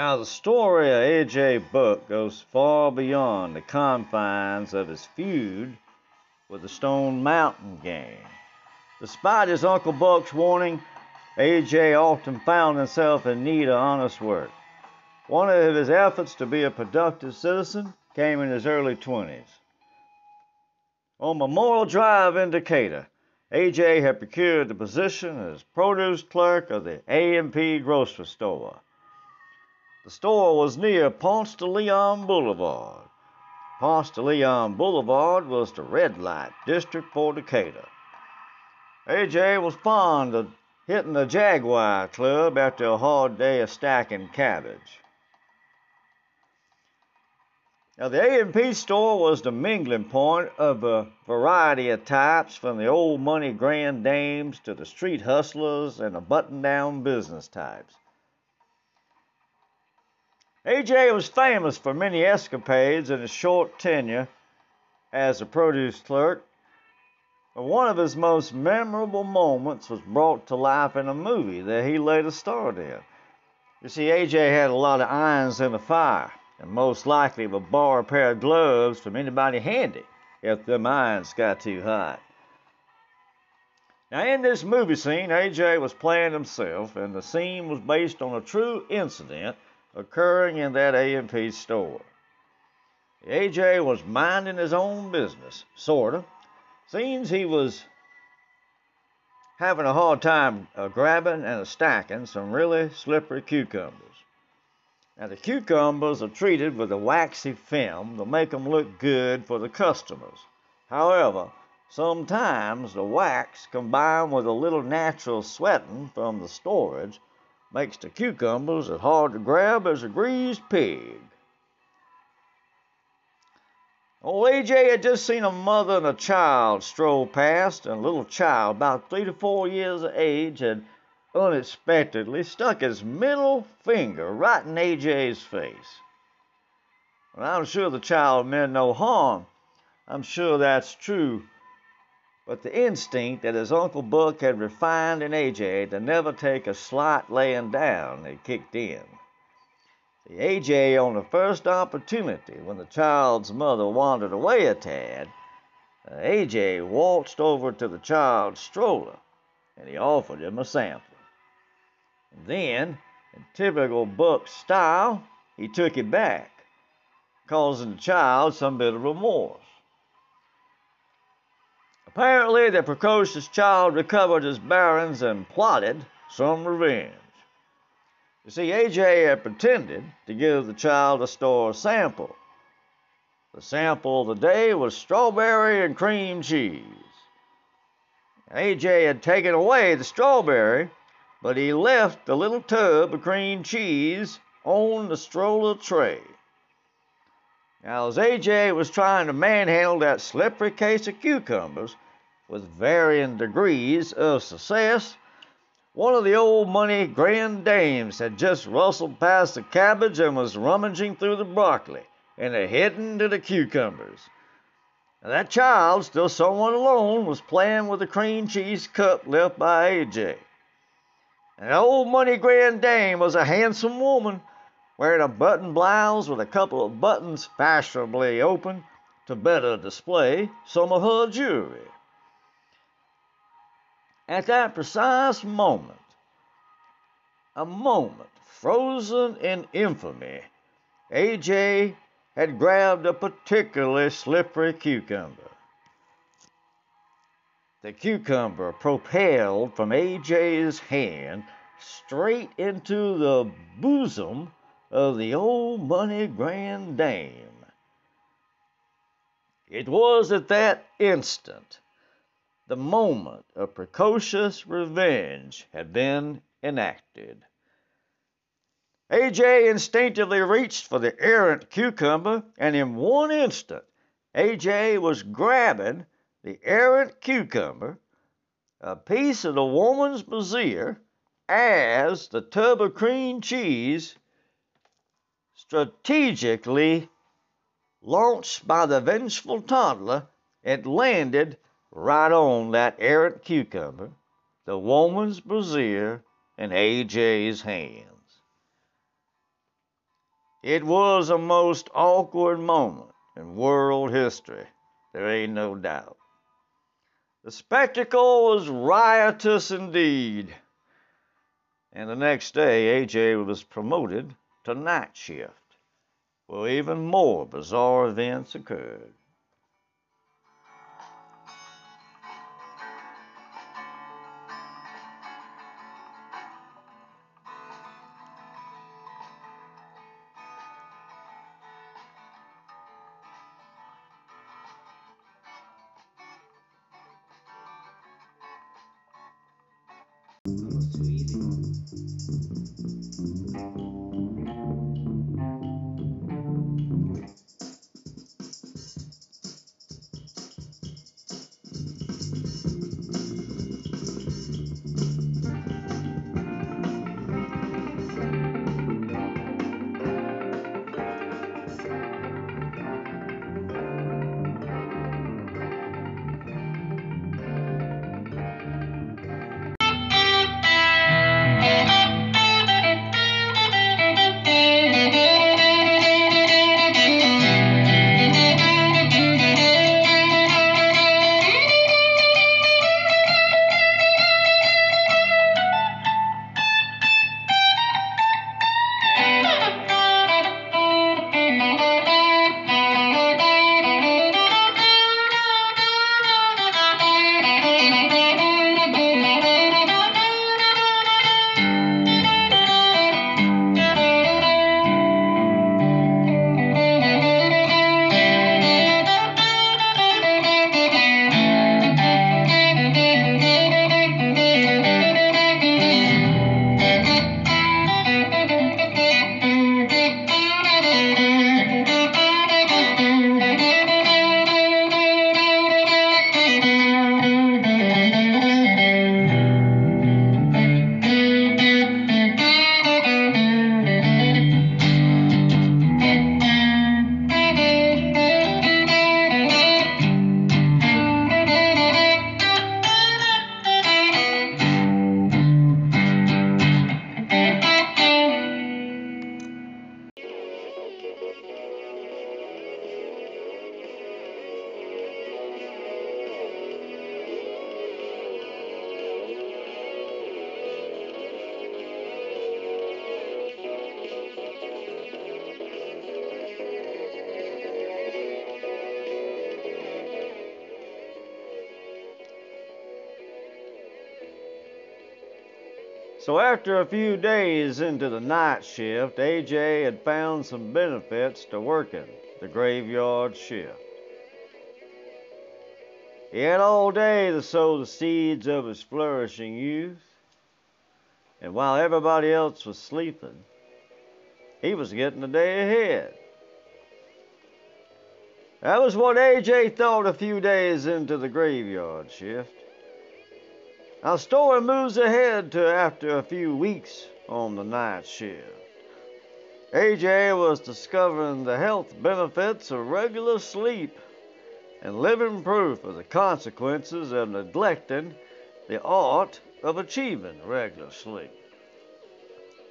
Now, the story of A.J. Buck goes far beyond the confines of his feud with the Stone Mountain Gang. Despite his Uncle Buck's warning, A.J. often found himself in need of honest work. One of his efforts to be a productive citizen came in his early 20s. On Memorial Drive in Decatur, A.J. had procured the position as produce clerk of the A&P grocery store. The store was near Ponce de Leon Boulevard. Ponce de Leon Boulevard was the red light district for Decatur. AJ was fond of hitting the Jaguar Club after a hard day of stacking cabbage. Now, the A&P store was the mingling point of a variety of types, from the old money grand dames to the street hustlers and the button down business types. AJ was famous for many escapades in his short tenure as a produce clerk. But one of his most memorable moments was brought to life in a movie that he later starred in. You see, AJ had a lot of irons in the fire, and most likely would borrow a pair of gloves from anybody handy if them irons got too hot. Now, in this movie scene, AJ was playing himself, and the scene was based on a true incident occurring in that A&P store. AJ was minding his own business, sort of. Seems he was having a hard time uh, grabbing and stacking some really slippery cucumbers. Now, the cucumbers are treated with a waxy film to make them look good for the customers. However, sometimes the wax combined with a little natural sweating from the storage makes the cucumbers as hard to grab as a greased pig. Old AJ had just seen a mother and a child stroll past, and a little child, about three to four years of age, had unexpectedly stuck his middle finger right in AJ's face. I'm sure the child meant no harm. I'm sure that's true but the instinct that his Uncle Buck had refined in AJ to never take a slight laying down had kicked in. The AJ, on the first opportunity when the child's mother wandered away a tad, AJ waltzed over to the child's stroller and he offered him a sample. And then, in typical Buck style, he took it back, causing the child some bit of remorse. Apparently, the precocious child recovered his bearings and plotted some revenge. You see, AJ had pretended to give the child a store sample. The sample of the day was strawberry and cream cheese. AJ had taken away the strawberry, but he left the little tub of cream cheese on the stroller tray. Now, as AJ was trying to manhandle that slippery case of cucumbers with varying degrees of success, one of the old money grand dames had just rustled past the cabbage and was rummaging through the broccoli and heading to the cucumbers. Now, that child, still somewhat alone, was playing with the cream cheese cup left by AJ. And the old money grand dame was a handsome woman wearing a button blouse with a couple of buttons fashionably open to better display some of her jewelry. At that precise moment, a moment frozen in infamy, AJ had grabbed a particularly slippery cucumber. The cucumber propelled from AJ's hand straight into the bosom of the old money grand dame. It was at that instant, the moment of precocious revenge had been enacted. AJ instinctively reached for the errant cucumber, and in one instant, AJ was grabbing the errant cucumber, a piece of the woman's brassiere, as the tub of cream cheese strategically launched by the vengeful toddler, it landed right on that errant cucumber, the woman's brassiere, and AJ's hands. It was a most awkward moment in world history. There ain't no doubt. The spectacle was riotous indeed. And the next day, AJ was promoted to night shift, where even more bizarre events occurred. So after a few days into the night shift, AJ had found some benefits to working the graveyard shift. He had all day to sow the seeds of his flourishing youth, and while everybody else was sleeping, he was getting a day ahead. That was what AJ thought a few days into the graveyard shift. Our story moves ahead to after a few weeks on the night shift. AJ was discovering the health benefits of regular sleep and living proof of the consequences of neglecting the art of achieving regular sleep.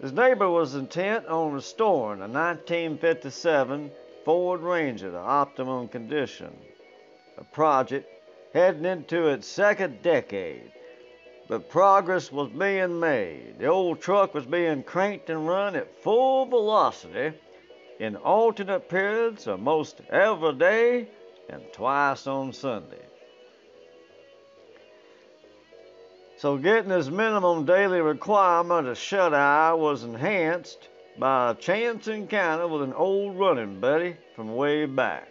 His neighbor was intent on restoring a 1957 Ford Ranger to optimum condition, a project heading into its second decade but progress was being made. The old truck was being cranked and run at full velocity in alternate periods of most every day and twice on Sunday. So getting his minimum daily requirement of shut eye was enhanced by a chance encounter with an old running buddy from way back.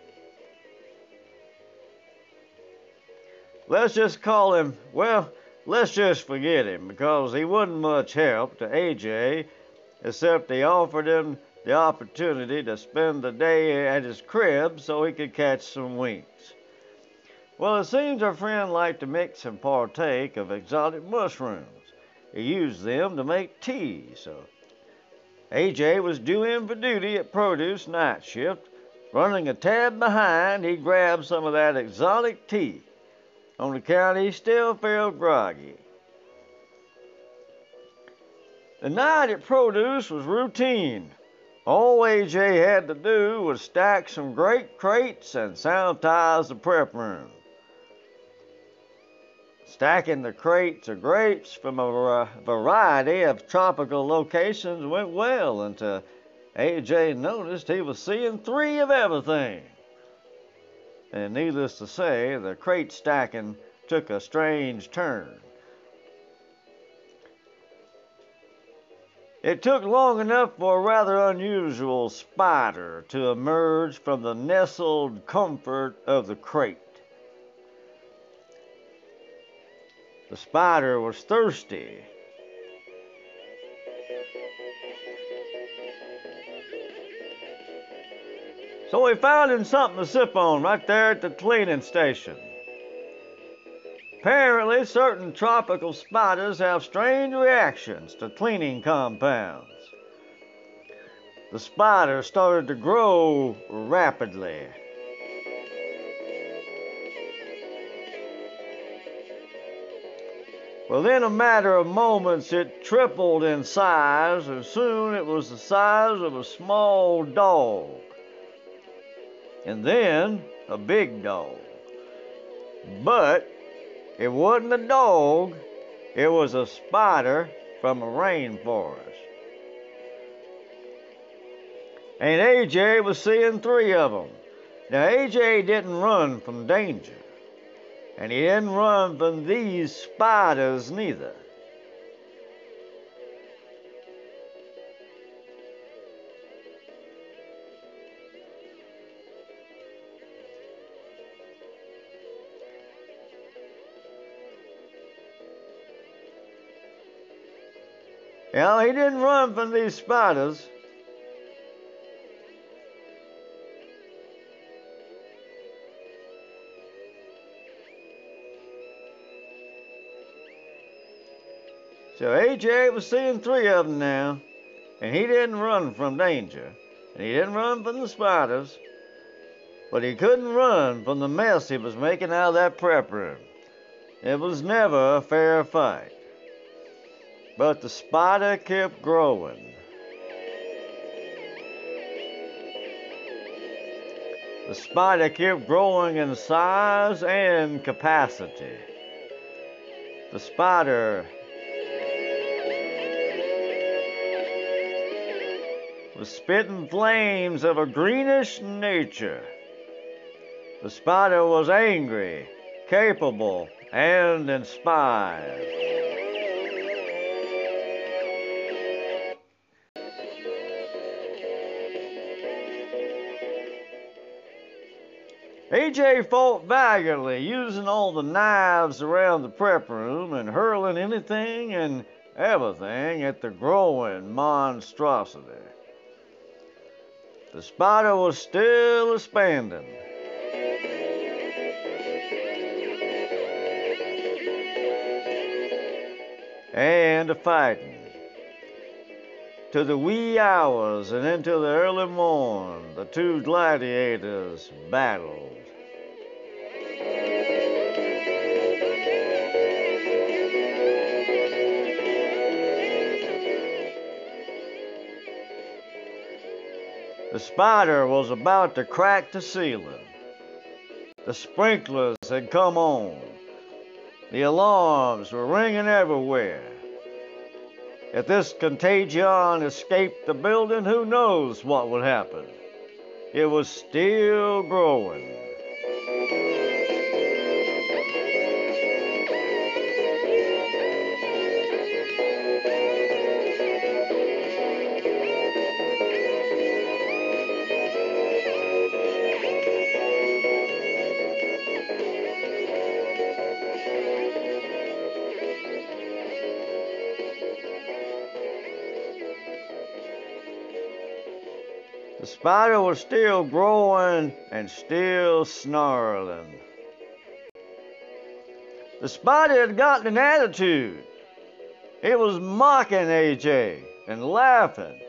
Let's just call him, well, let's just forget him because he wasn't much help to AJ except he offered him the opportunity to spend the day at his crib so he could catch some winks. Well, it seems our friend liked to mix and partake of exotic mushrooms. He used them to make tea, so AJ was due in for duty at produce night shift. Running a tab behind, he grabbed some of that exotic tea on the count he still felt groggy. The night at produce was routine. All AJ had to do was stack some grape crates and sanitize the prep room. Stacking the crates of grapes from a variety of tropical locations went well until AJ noticed he was seeing three of everything. And needless to say, the crate stacking took a strange turn. It took long enough for a rather unusual spider to emerge from the nestled comfort of the crate. The spider was thirsty. So he found him something to sip on right there at the cleaning station. Apparently, certain tropical spiders have strange reactions to cleaning compounds. The spider started to grow rapidly. Within a matter of moments, it tripled in size, and soon it was the size of a small dog. And then a big dog. But it wasn't a dog, it was a spider from a rainforest. And AJ was seeing three of them. Now, AJ didn't run from danger, and he didn't run from these spiders neither. You know, he didn't run from these spiders. So AJ was seeing three of them now, and he didn't run from danger, and he didn't run from the spiders, but he couldn't run from the mess he was making out of that prep room. It was never a fair fight. But the spider kept growing. The spider kept growing in size and capacity. The spider was spitting flames of a greenish nature. The spider was angry, capable, and inspired. AJ fought valiantly, using all the knives around the prep room and hurling anything and everything at the growing monstrosity. The spider was still expanding. And fighting to the wee hours and into the early morn, the two gladiators battled. The spider was about to crack the ceiling. The sprinklers had come on. The alarms were ringing everywhere. If this contagion escaped the building, who knows what would happen? It was still growing. The spider was still growing and still snarling. The spider had gotten an attitude. It was mocking AJ and laughing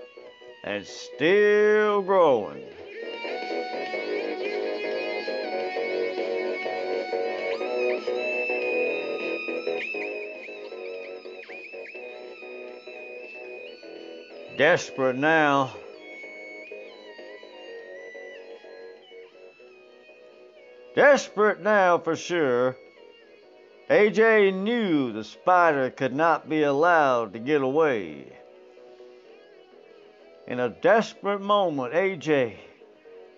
and still growing. Desperate now, Desperate now for sure, AJ knew the spider could not be allowed to get away. In a desperate moment, AJ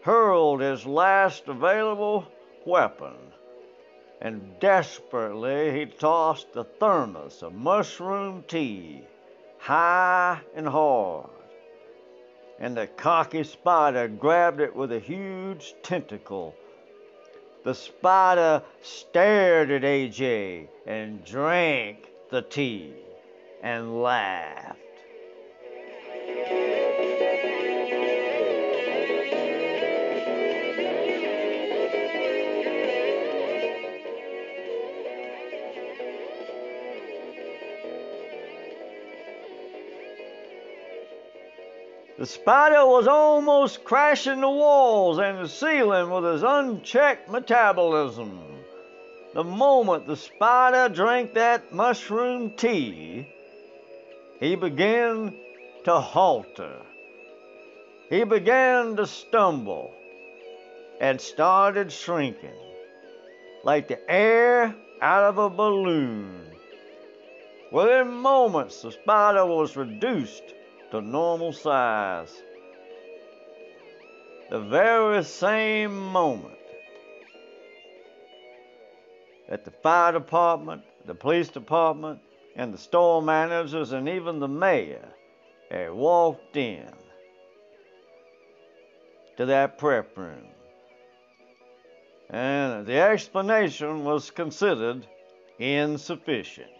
hurled his last available weapon and desperately he tossed the thermos of mushroom tea high and hard. And the cocky spider grabbed it with a huge tentacle. The spider stared at AJ and drank the tea and laughed. The spider was almost crashing the walls and the ceiling with his unchecked metabolism. The moment the spider drank that mushroom tea, he began to halter. He began to stumble and started shrinking like the air out of a balloon. Within moments, the spider was reduced to normal size. The very same moment that the fire department, the police department, and the store managers, and even the mayor had walked in to that prep room. And the explanation was considered insufficient.